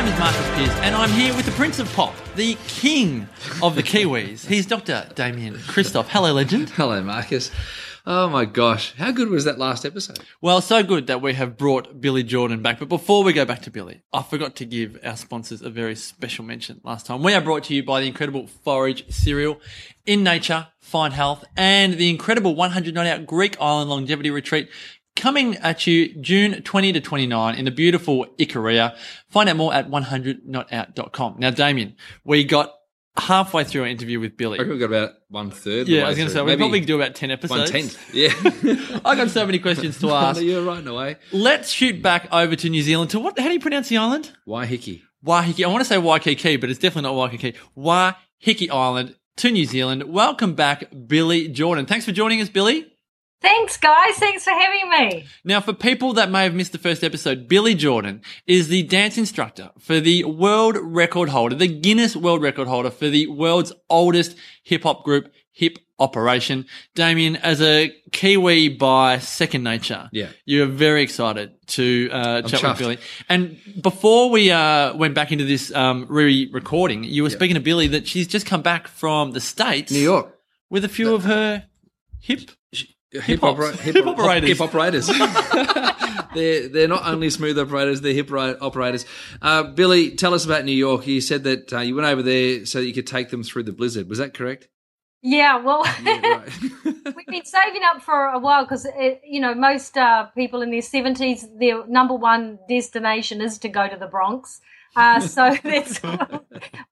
Name is Marcus Pearce and I'm here with the Prince of Pop, the king of the Kiwis. He's Dr. Damien Kristof. Hello, legend. Hello, Marcus. Oh my gosh, how good was that last episode? Well, so good that we have brought Billy Jordan back. But before we go back to Billy, I forgot to give our sponsors a very special mention last time. We are brought to you by the incredible Forage cereal, In Nature, Fine Health, and the incredible 100 Not Out Greek Island Longevity Retreat coming at you June 20 to 29 in the beautiful Ikaria. Find out more at 100notout.com. Now, Damien, we got halfway through our interview with Billy. I reckon we got about one third. Yeah, I was going to say, we probably do about 10 episodes. one tenth. Yeah, I got so many questions to ask. you're right in a way. Let's shoot back over to New Zealand to what? How do you pronounce the island? Hickey? Waiheke. I want to say Waikiki, but it's definitely not Waikiki. Waiheke Island to New Zealand. Welcome back, Billy Jordan. Thanks for joining us, Billy. Thanks, guys. Thanks for having me. Now, for people that may have missed the first episode, Billy Jordan is the dance instructor for the world record holder, the Guinness World Record holder for the world's oldest hip hop group, Hip Operation. Damien, as a Kiwi by second nature, Yeah. you're very excited to uh, chat with chuffed. Billy. And before we uh, went back into this um, re-recording, you were speaking to Billy that she's just come back from the States, New York. with a few of her hip Hip, hops. Hip operators. Hip operators. they're they're not only smooth operators, they're hip operators. Uh, Billy, tell us about New York. You said that uh, you went over there so that you could take them through the blizzard. Was that correct? Yeah, well, Yeah, we've been saving up for a while because, you know, most uh, people in their 70s, their number one destination is to go to the Bronx. Uh, so that's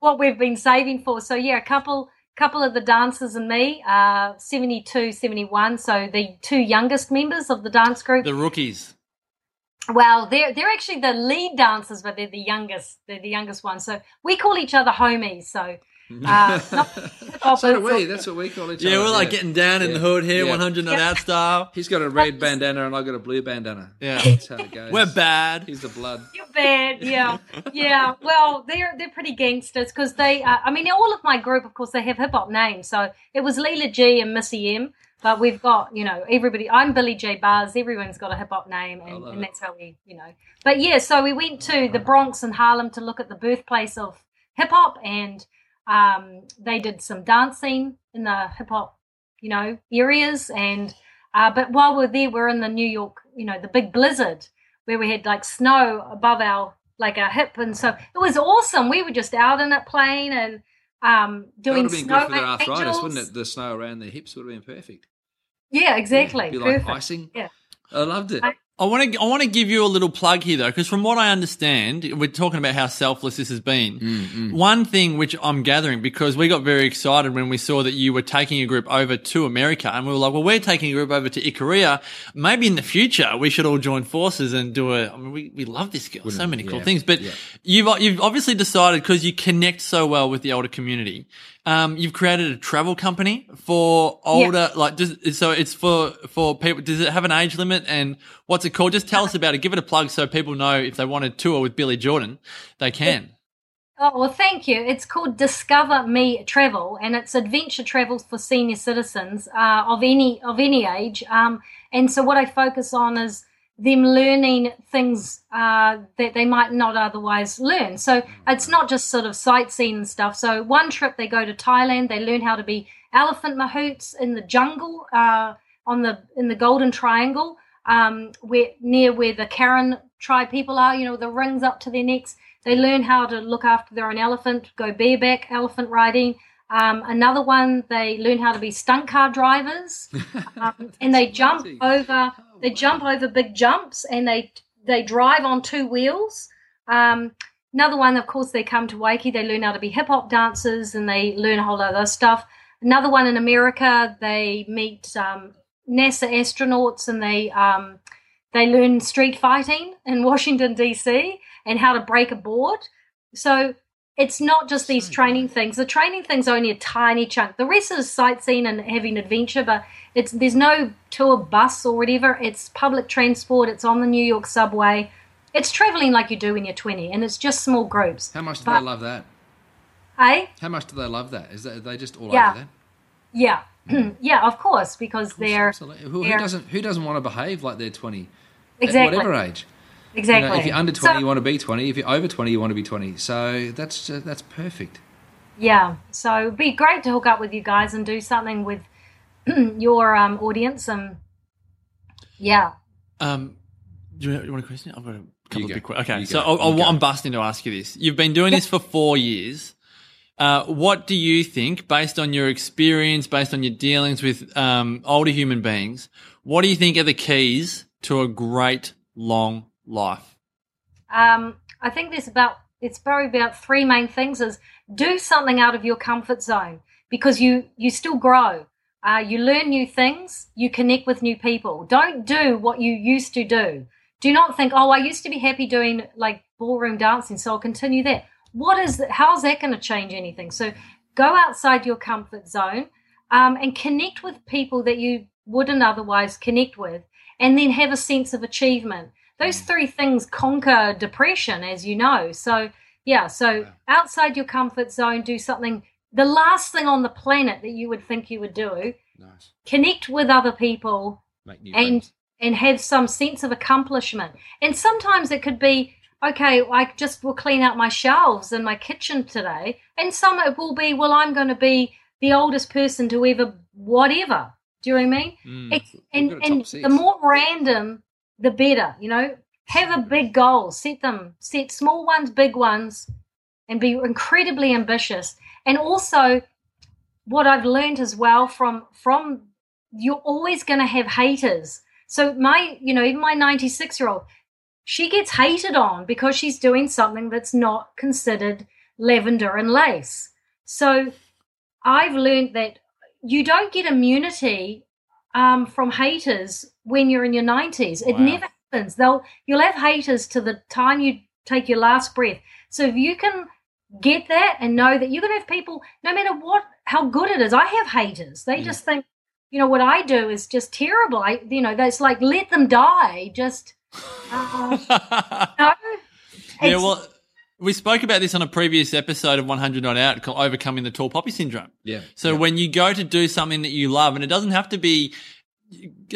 what we've been saving for. So, yeah, a couple couple of the dancers and me, uh, 72, 71. So the two youngest members of the dance group. the rookies. Well, they're they're actually the lead dancers, but they're the youngest. They're the youngest ones. So we call each other homies. So uh, not so do we. That's what we call each other. Yeah, we're like getting down in the hood here, Yeah. 100 not Yeah. out style. He's got a red bandana and I got a blue bandana. Yeah. That's how it goes. We're bad. He's the blood. You're bad, yeah, yeah. Well, they're they're pretty gangsters because they. Uh, I mean, all of my group, of course, they have hip hop names. So it was Leela G and Missy M, but we've got you know everybody. I'm Billy J Buzz. Everyone's got a hip hop name, and, and that's how we, you know. But yeah, so we went to the Bronx and Harlem to look at the birthplace of hip hop, and um, they did some dancing in the hip hop, you know, areas. And uh, but while we're there, we're in the New York, you know, the big blizzard where we had like snow above our like our hip, and so it was awesome. We were just out in it playing and um, That would have been snow good for their arthritis, angels. wouldn't it? The snow around their hips would have been perfect. Yeah, exactly. Be like Perfect. icing. Yeah. I loved it. I- I want to I want to give you a little plug here though, because from what I understand, we're talking about how selfless this has been. Mm, One thing which I'm gathering because we got very excited when we saw that you were taking a group over to America, and we were like, well, we're taking a group over to Ikaria. Maybe in the future we should all join forces and do a. I mean, we, we love this girl, so many cool Yeah. things. But Yeah. you've you've obviously decided because you connect so well with the older community. Um, you've created a travel company for older, like, does, so it's for, for people, does it have an age limit and what's it called? Just tell us about it. Give it a plug so people know if they want to tour with Billy Jordan, they can. Oh well, thank you. It's called Discover Me Travel, and it's adventure travels for senior citizens uh, of any of any age. Um, and so, what I focus on is them learning things uh, that they might not otherwise learn. So it's not just sort of sightseeing stuff. So one trip they go to Thailand, they learn how to be elephant mahouts in the jungle uh, on the in the Golden Triangle, um, where near where the Karen tribe people are. You know, the rings up to their necks. They learn how to look after their own elephant, go bareback elephant riding. Um, another one, they learn how to be stunt car drivers, um, and they jump over. They jump over big jumps, and they they drive on two wheels. Um, another one, of course, they come to Waiheke. They learn how to be hip hop dancers, and they learn a whole lot of other stuff. Another one in America, they meet um, NASA astronauts, and they um, they learn street fighting in Washington D.C. and how to break a board. So it's not just these training things. The training thing's only a tiny chunk. The rest is sightseeing and having adventure, but it's there's no tour bus or whatever. It's public transport. It's on the New York subway. It's traveling like you do when you're 20, and it's just small groups. How much do But- they love that? Hey, How much do they love that? Is that are they just all Yeah. over that? yeah, yeah, of course, because they're Who, who they're- doesn't who doesn't want to behave like they're twenty? exactly At whatever age. You exactly. know, if you're under twenty, So- you want to be twenty. If you're over twenty, you want to be twenty. So that's uh, that's perfect. Yeah, so it'd be great to hook up with you guys and do something with your um, audience and yeah. Um, do you, you want a question? I've got a couple of go. big questions. Okay, You so. I'll, I'll, You go. I'm busting to ask you this. You've been doing this for four years. Uh, what do you think, based on your experience, based on your dealings with um, older human beings, what do you think are the keys to a great long life? Um, I think there's about it's probably about three main things: is do something out of your comfort zone because you you still grow. Uh, you learn new things. You connect with new people. Don't do what you used to do. Do not think, oh, I used to be happy doing like ballroom dancing, so I'll continue that. What is that? How's that going to change anything? So go outside your comfort zone um, and connect with people that you wouldn't otherwise connect with, and then have a sense of achievement. Those three things conquer depression, as you know. So, yeah, so outside your comfort zone, do something, the last thing on the planet that you would think you would do, Nice. connect with other people and friends. and have some sense of accomplishment. And sometimes it could be, okay, I just will clean out my shelves in my kitchen today. And some it will be, well, I'm going to be the oldest person to ever whatever. Do you know what I mean? Mm. It's, and got a top and the more random, the better. You know, have a big goal, set them, set small ones, big ones, and be incredibly ambitious. And also, what I've learned as well from from you're always going to have haters. So my, you know, even my 96 year old, she gets hated on because she's doing something that's not considered lavender and lace. So I've learned that you don't get immunity um, from haters when you're in your 90s. It Wow. never happens. They'll you'll have haters to the time you take your last breath. So if you can get that and know that you're going to have people, no matter what, how good it is. I have haters. They just think, you know, what I do is just terrible. I, you know, that's like let them die. Just uh, no. Yeah, well, we spoke about this on a previous episode of 100 Not Out called Overcoming the Tall Poppy Syndrome. Yeah. So when you go to do something that you love, and it doesn't have to be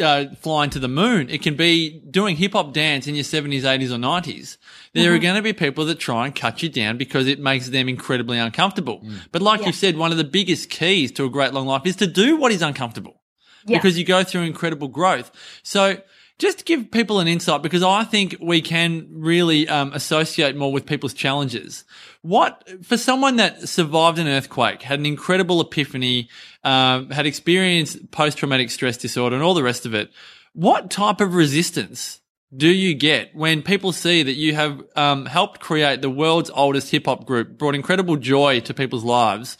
uh, flying to the moon, it can be doing hip hop dance in your 70s, 80s, or 90s. There Mm-hmm. are going to be people that try and cut you down because it makes them incredibly uncomfortable. But like Yeah. you've said, one of the biggest keys to a great long life is to do what is uncomfortable Yeah. because you go through incredible growth. So just to give people an insight, because I think we can really um, associate more with people's challenges. What for someone that survived an earthquake, had an incredible epiphany, um, had experienced post-traumatic stress disorder, and all the rest of it? What type of resistance do you get when people see that you have um, helped create the world's oldest hip hop group, brought incredible joy to people's lives?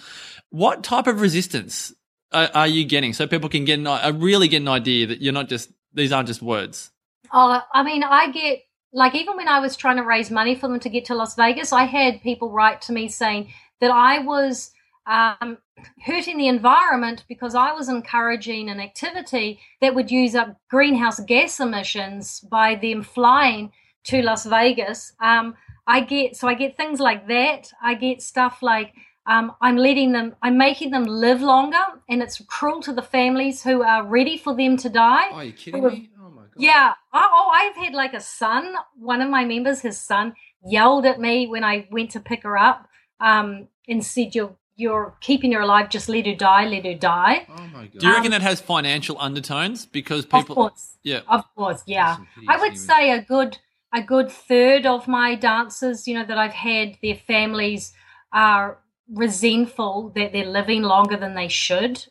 What type of resistance are, are you getting so people can get an, really get an idea that you're not just these aren't just words? Oh, I mean, I get like even when I was trying to raise money for them to get to Las Vegas, I had people write to me saying that I was um, hurting the environment because I was encouraging an activity that would use up greenhouse gas emissions by them flying to Las Vegas. Um, I get so I get things like that. I get stuff like um, I'm letting them, I'm making them live longer, and it's cruel to the families who are ready for them to die. Oh, are you kidding Well, me? Oh my god. Yeah. Oh, oh, I've had like a son. One of my members, his son, yelled at me when I went to pick her up um, and said, "You're you're keeping her alive. Just let her die. Let her die." Oh my god. Do you reckon that has financial undertones because Of people? course. Yeah. Of course. Yeah. I would humans. say a good a good third of my dancers, you know, that I've had, their families are resentful that they're living longer than they should.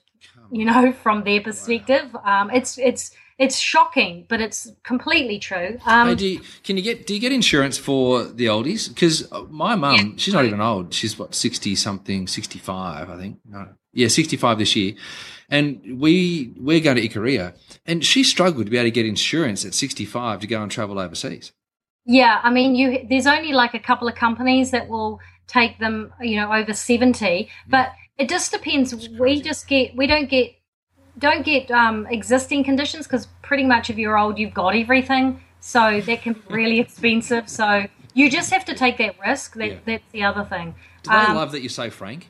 You know, from their perspective, um, it's it's it's shocking, but it's completely true. Um, Hey, do you, can you get do you get insurance for the oldies? Because my mum, she's not even old. She's what sixty something, sixty five, I think. No, yeah, sixty five this year. And we we're going to Ikaria, and she struggled to be able to get insurance at sixty five to go and travel overseas. Yeah, I mean, you there's only like a couple of companies that will take them, you know, over 70. But it just depends. We just get, we don't get, don't get um, existing conditions because pretty much if you're old, you've got everything. So that can be really expensive. So you just have to take that risk. That, Yeah. That's the other thing. Do they Um, love that you say Frank?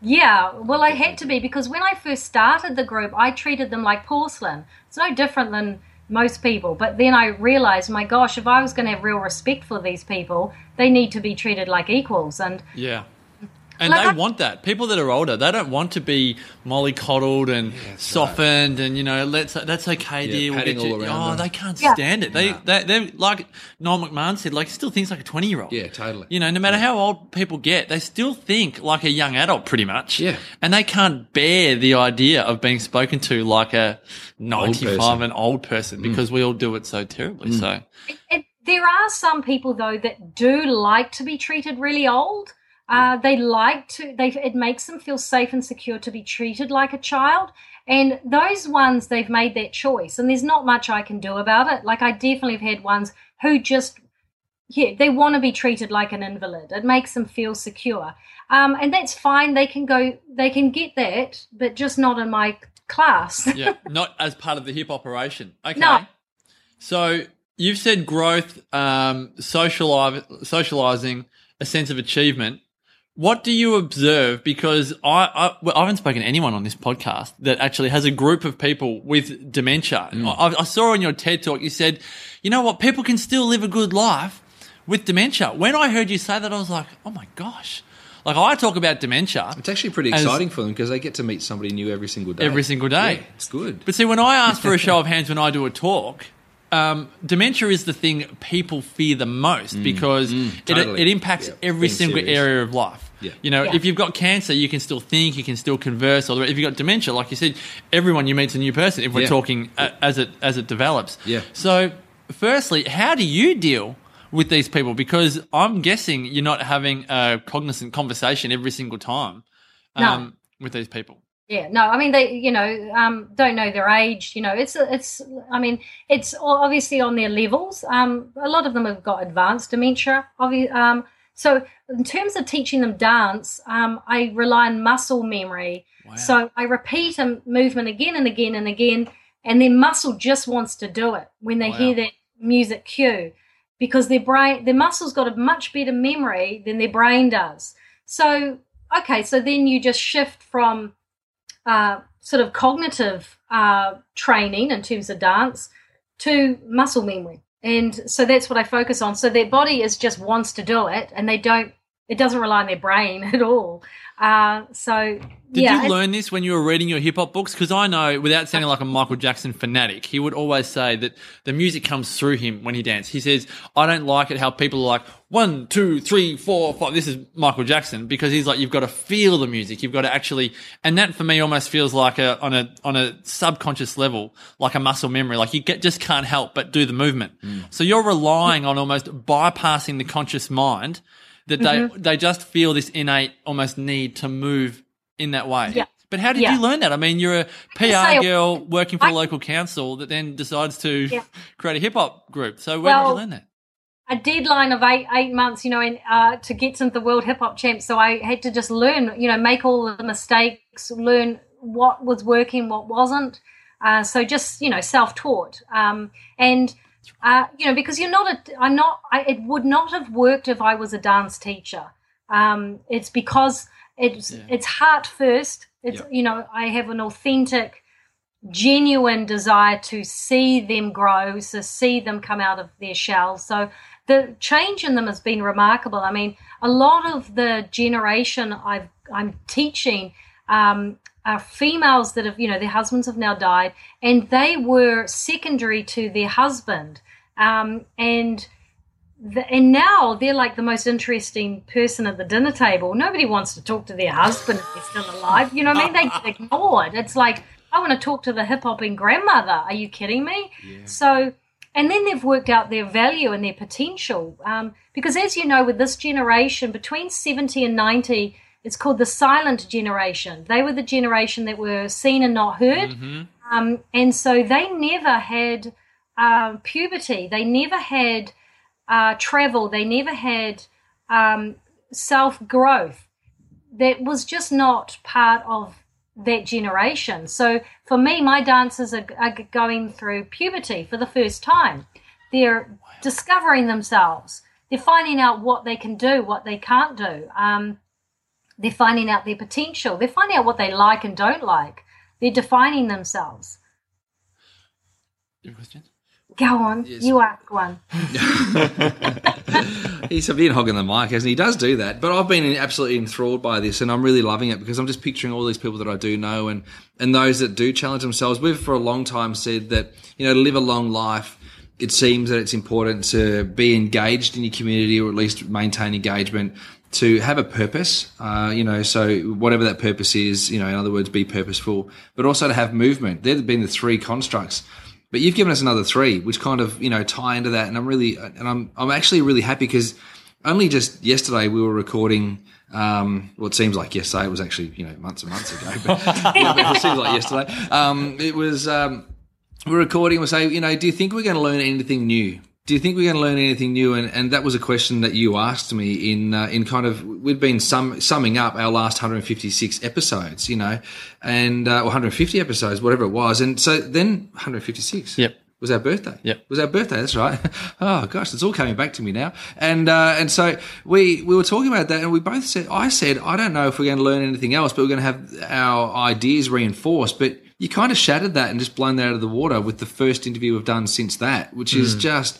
yeah, well, I had to be because when I first started the group, I treated them like porcelain. It's no different than most people. But then I realized, my gosh, if I was going to have real respect for these people, they need to be treated like equals. And Yeah. And Like they I- want that. People that are older, they don't want to be mollycoddled and softened and, you know, let's that's okay, Yeah, dear. We'll get you. all around Oh, them. they can't Yeah. stand it. They, No. they, they're like Noel McMahon said, like, still thinks like a 20 year old. Yeah, totally. You know, no matter how old people get, they still think like a young adult pretty much. Yeah. And they can't bear the idea of being spoken to like a 95 person. and old person mm. because we all do it so terribly. Mm. So, it, there are some people, though, that do like to be treated really old. Uh, they like to, they, it makes them feel safe and secure to be treated like a child. And those ones, they've made that choice. And there's not much I can do about it. Like, I definitely have had ones who just yeah, they want to be treated like an invalid. It makes them feel secure, um, and that's fine. They can go, they can get that, but just not in my class. yeah, not as part of the hip operation. Okay. No. So you've said growth, um, sociali- socializing, a sense of achievement. What do you observe? Because I, I, well, I haven't spoken to anyone on this podcast that actually has a group of people with dementia. Mm. I, I saw on your TED talk, you said, you know what? People can still live a good life with dementia. When I heard you say that, I was like, oh my gosh. Like I talk about dementia It's actually pretty As- exciting for them because they get to meet somebody new every single day. every single day. Yeah, it's good. But see, when I ask for a show of hands when I do a talk, um, dementia is the thing people fear the most because it, totally. it impacts Yeah, every being single serious. area of life. Yeah. You know, Yeah. if you've got cancer, you can still think, you can still converse. Or if you've got dementia, like you said, everyone you meet's a new person. If we're Yeah. talking a, as it as it develops. Yeah. So, firstly, how do you deal? With these people, because I'm guessing you're not having a cognizant conversation every single time No. um, with these people. Yeah, no, I mean they, you know, um, don't know their age. You know, it's it's. I mean, it's obviously on their levels. Um, a lot of them have got advanced dementia. Obviously, um, so in terms of teaching them dance, um, I rely on muscle memory. So I repeat a movement again and again and again, and their muscle just wants to do it when they Wow. hear that music cue, because their brain, their muscles got a much better memory than their brain does. So okay, so then you just shift from uh, sort of cognitive uh, training in terms of dance to muscle memory. And so that's what I focus on. So their body is just wants to do it and they don't, it doesn't rely on their brain at all. Uh, so Did yeah. you learn this when you were reading your hip hop books? Because I know, without sounding like a Michael Jackson fanatic, he would always say that the music comes through him when he dances. He says, "I don't like it how people are like one, two, three, four, five. This is Michael Jackson because he's like, you've got to feel the music. You've got to actually, and that for me almost feels like a on a on a subconscious level, like a muscle memory. Like you get, just can't help but do the movement. So you're relying on almost bypassing the conscious mind that they Mm-hmm. they just feel this innate almost need to move in that way. Yeah. But how did Yeah. you learn that? I mean, you're a PR girl working for a local council that then decides to Yeah. create a hip hop group. So where did you learn that? a deadline of eight eight months, you know, in, uh, to get into the world hip hop champs. So I had to just learn, you know, make all the mistakes, learn what was working, what wasn't. Uh, so just you know, self taught, um, and uh, you know, because you're not a, I'm not. I, it would not have worked if I was a dance teacher. Um, it's because it's it's heart first. It's Yep. you know, I have an authentic genuine desire to see them grow, to see them come out of their shells. So the change in them has been remarkable. I mean, a lot of the generation I've, I'm teaching um, are females that have, you know, their husbands have now died, and they were secondary to their husband. Um, and the, and now they're like the most interesting person at the dinner table. Nobody wants to talk to their husband if they're still alive. You know what I mean? They get ignored. It's like, I want to talk to the hip hopping grandmother. Are you kidding me? So, and then they've worked out their value and their potential. Um, because as you know, with this generation, between 70 and 90, it's called the silent generation. They were the generation that were seen and not heard. Um, and so they never had uh, puberty. They never had uh, travel. They never had um, self growth that was just not part of that generation. So for me, my dancers are, are going through puberty for the first time. They're discovering themselves. They're finding out what they can do, what they can't do. Um, they're finding out their potential. They're finding out what they like and don't like. They're defining themselves. Your questions? Go on, you ask one. He's been hogging the mic, hasn't he? He does do that. But I've been absolutely enthralled by this, and I'm really loving it because I'm just picturing all these people that I do know and, and those that do challenge themselves. We've for a long time said that, you know, to live a long life, it seems that it's important to be engaged in your community or at least maintain engagement to have a purpose, uh, you know, so whatever that purpose is, you know, in other words, be purposeful, but also to have movement. They've been the three constructs. But you've given us another three, which kind of, you know, tie into that. And I'm really, and I'm, I'm actually really happy because only just yesterday we were recording, um, well, it seems like yesterday, it was actually, you know, months and months ago, but it seems like yesterday. Um, it was, um, we're recording, we say, you know, do you think we're going to learn anything new? Do you think we're going to learn anything new? And, and that was a question that you asked me in uh, in kind of we've been sum, summing up our last 156 episodes, you know, and uh, 150 episodes, whatever it was. And so then 156. Yep. Was our birthday? Yep. Was our birthday? That's right. Oh gosh, it's all coming back to me now. And uh, and so we we were talking about that, and we both said, I said, I don't know if we're going to learn anything else, but we're going to have our ideas reinforced. But you kind of shattered that and just blown that out of the water with the first interview we've done since that, which is mm. just,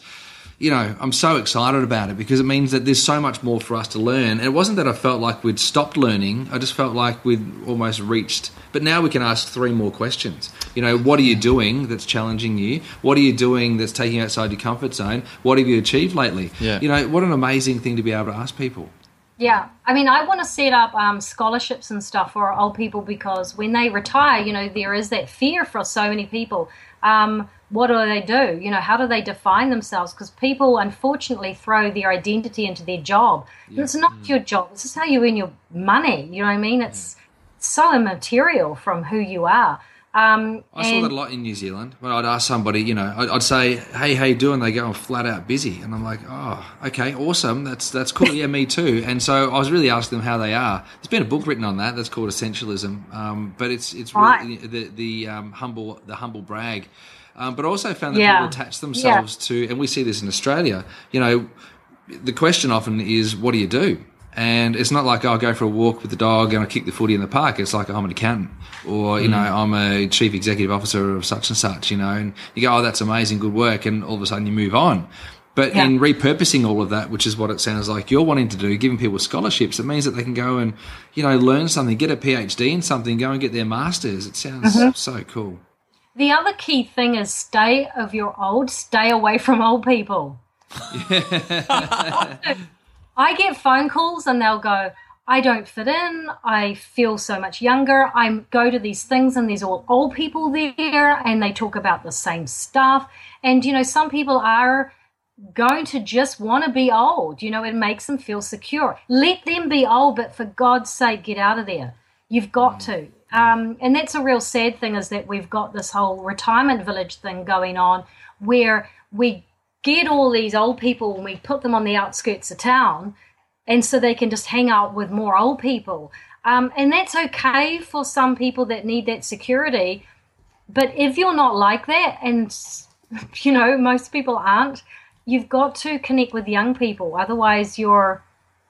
you know, I'm so excited about it because it means that there's so much more for us to learn. And it wasn't that I felt like we'd stopped learning, I just felt like we'd almost reached. But now we can ask three more questions. You know, what are you doing that's challenging you? What are you doing that's taking you outside your comfort zone? What have you achieved lately? Yeah. You know, what an amazing thing to be able to ask people. Yeah, I mean, I want to set up um, scholarships and stuff for old people because when they retire, you know, there is that fear for so many people. Um, what do they do? You know, how do they define themselves? Because people unfortunately throw their identity into their job. And it's not your job. This is how you earn your money. You know what I mean? It's so immaterial from who you are. Um, I saw that a lot in New Zealand. When I'd ask somebody, you know, I'd, I'd say, "Hey, how you doing?" They go, "I'm flat out busy," and I'm like, "Oh, okay, awesome. That's that's cool. Yeah, me too." And so I was really asking them how they are. There's been a book written on that. That's called Essentialism. Um, but it's it's really the the um, humble the humble brag. Um, but I also found that Yeah. people attach themselves to, and we see this in Australia. You know, the question often is, "What do you do?" And it's not like I'll go for a walk with the dog and I kick the footy in the park. It's like I'm an accountant, or you know, mm. I'm a chief executive officer of such and such. You know, and you go, "Oh, that's amazing, good work," and all of a sudden you move on. But Yeah. in repurposing all of that, which is what it sounds like you're wanting to do, giving people scholarships, it means that they can go and you know learn something, get a PhD in something, go and get their masters. It sounds mm-hmm. so cool. The other key thing is stay of your old, stay away from old people. I get phone calls and they'll go, I don't fit in. I feel so much younger. I go to these things and there's all old people there and they talk about the same stuff. And, you know, some people are going to just want to be old. You know, it makes them feel secure. Let them be old, but for God's sake, get out of there. You've got to. Um, and that's a real sad thing is that we've got this whole retirement village thing going on where we get all these old people and we put them on the outskirts of town and so they can just hang out with more old people. Um, and that's okay for some people that need that security. But if you're not like that, and you know, most people aren't, you've got to connect with young people. Otherwise, you're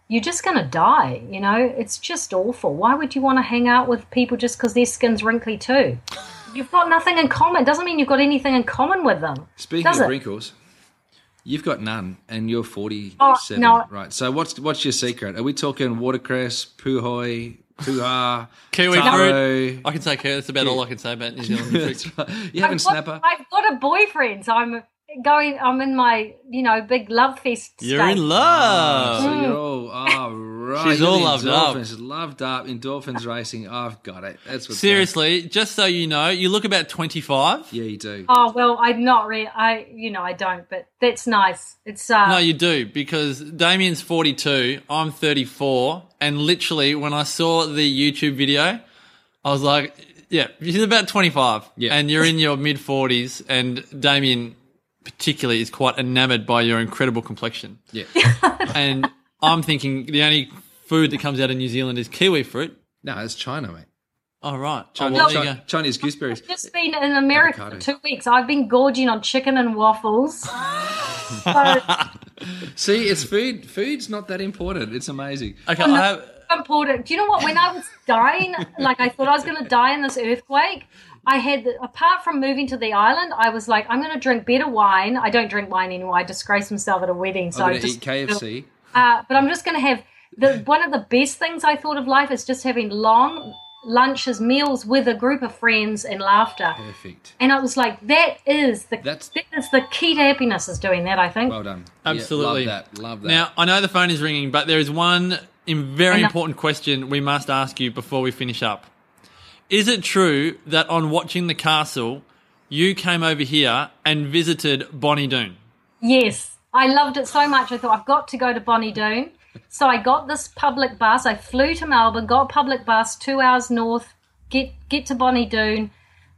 you're just going to die. You know, it's just awful. Why would you want to hang out with people just because their skin's wrinkly too? You've got nothing in common. Doesn't mean you've got anything in common with them. Speaking of it? wrinkles, you've got none, and you're 47, Oh, no. right? So what's what's your secret? Are we talking watercress, puhoi, puha, Kiwi taro? fruit. I can say Kiwi. That's about all I can say about New Zealand fruit. Right. You having I've got, snapper? I've got a boyfriend. So I'm going. I'm in my you know big love fest. You're state. in love. Ah, so you're all oh right. She's You're all the loved up. endorphins, Loved up, endorphins racing. I've got it. That's what. Seriously, just so you know, you look about 25. Yeah, you do. Oh well, I'm not really. I you know I don't, but that's nice. It's uh. No, you do because Damien's 42, I'm 34, and literally when I saw the YouTube video, I was like, yeah, she's about 25, Yeah. and you're in your mid 40s, and Damien particularly is quite enamored by your incredible complexion. Yeah. and I'm thinking the only food that comes out of New Zealand is kiwi fruit. No, it's China, mate. Oh right. Oh, well, there you Chi- go. Chinese gooseberries. just been in America Avocado. for two weeks. I've been gorging on chicken and waffles. so See, it's food. Food's not that important. It's amazing. Okay, I have. important. Do you know what? When I was dying, like I thought I was going to die in this earthquake, I had, apart from moving to the island, I was like, I'm going to drink better wine. I don't drink wine anymore. I disgrace myself at a wedding. So I'm going to just, eat KFC. Uh, but I'm just going to have the one of the best things I thought of life is just having long lunches, meals with a group of friends and laughter. Perfect. And I was like, that is the That's- that is the key to happiness is doing that. I think. Well done. Absolutely. Yeah, love that. Love that. Now I know the phone is ringing, but there is one im- very I know. important question we must ask you before we finish up. Is it true that on watching the castle, you came over here and visited Bonnie Doon? Yes, I loved it so much. I thought I've got to go to Bonnie Doon. So I got this public bus. I flew to Melbourne, got a public bus two hours north, get get to Bonnie Doon,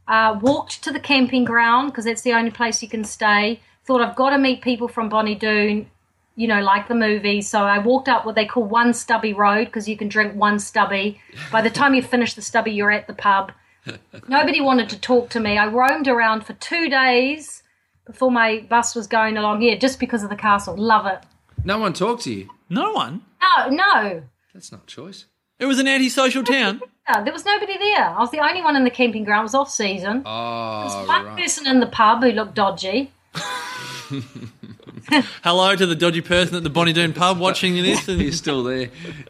uh, walked to the camping ground because that's the only place you can stay. Thought I've got to meet people from Bonnie Doon, you know, like the movie. So I walked up what they call one stubby road because you can drink one stubby. By the time you finish the stubby, you're at the pub. Nobody wanted to talk to me. I roamed around for two days before my bus was going along here just because of the castle. Love it. no one talked to you. No one. No, no. That's not choice. It was an antisocial town. Yeah, there was nobody there. I was the only one in the camping ground. It was off season. Oh, ah, There was one right. person in the pub who looked dodgy. Hello to the dodgy person at the Bonnie Doon pub watching this. And, He's still there.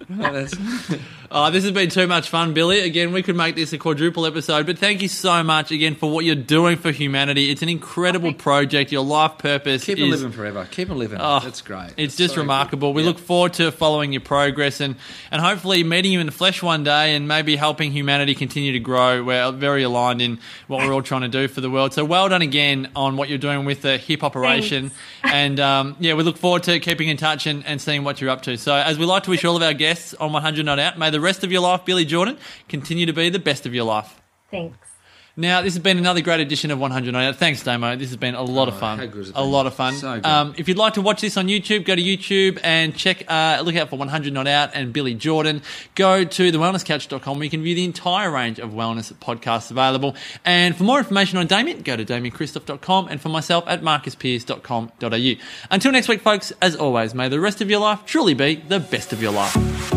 Oh, oh, this has been too much fun, Billy. Again, we could make this a quadruple episode, but thank you so much again for what you're doing for humanity. It's an incredible project. Your life purpose Keep is living forever. Keep on living. Oh, that's great. It's That's just so remarkable. good. We Yeah. look forward to following your progress and, and hopefully meeting you in the flesh one day and maybe helping humanity continue to grow. We're very aligned in what we're all trying to do for the world. So well done again on what you're doing with the hip operation. And um, yeah, we look forward to keeping in touch and, and seeing what you're up to. So as we like to wish all of our guests on 100 Not Out, may the rest of your life, Billy Jordan, continue to be the best of your life. Thanks. Now, this has been another great edition of 100 Not Out. Thanks, Damo. This has been a lot of Oh, fun. how good has it a lot of fun. So good. Um, if you'd like to watch this on YouTube, go to YouTube and check, uh, look out for 100 Not Out and Billy Jordan. Go to thewellnesscouch.com where you can view the entire range of wellness podcasts available. And for more information on Damien, go to damienkristof.com and for myself at marcuspearce.com.au. Until next week, folks, as always, may the rest of your life truly be the best of your life.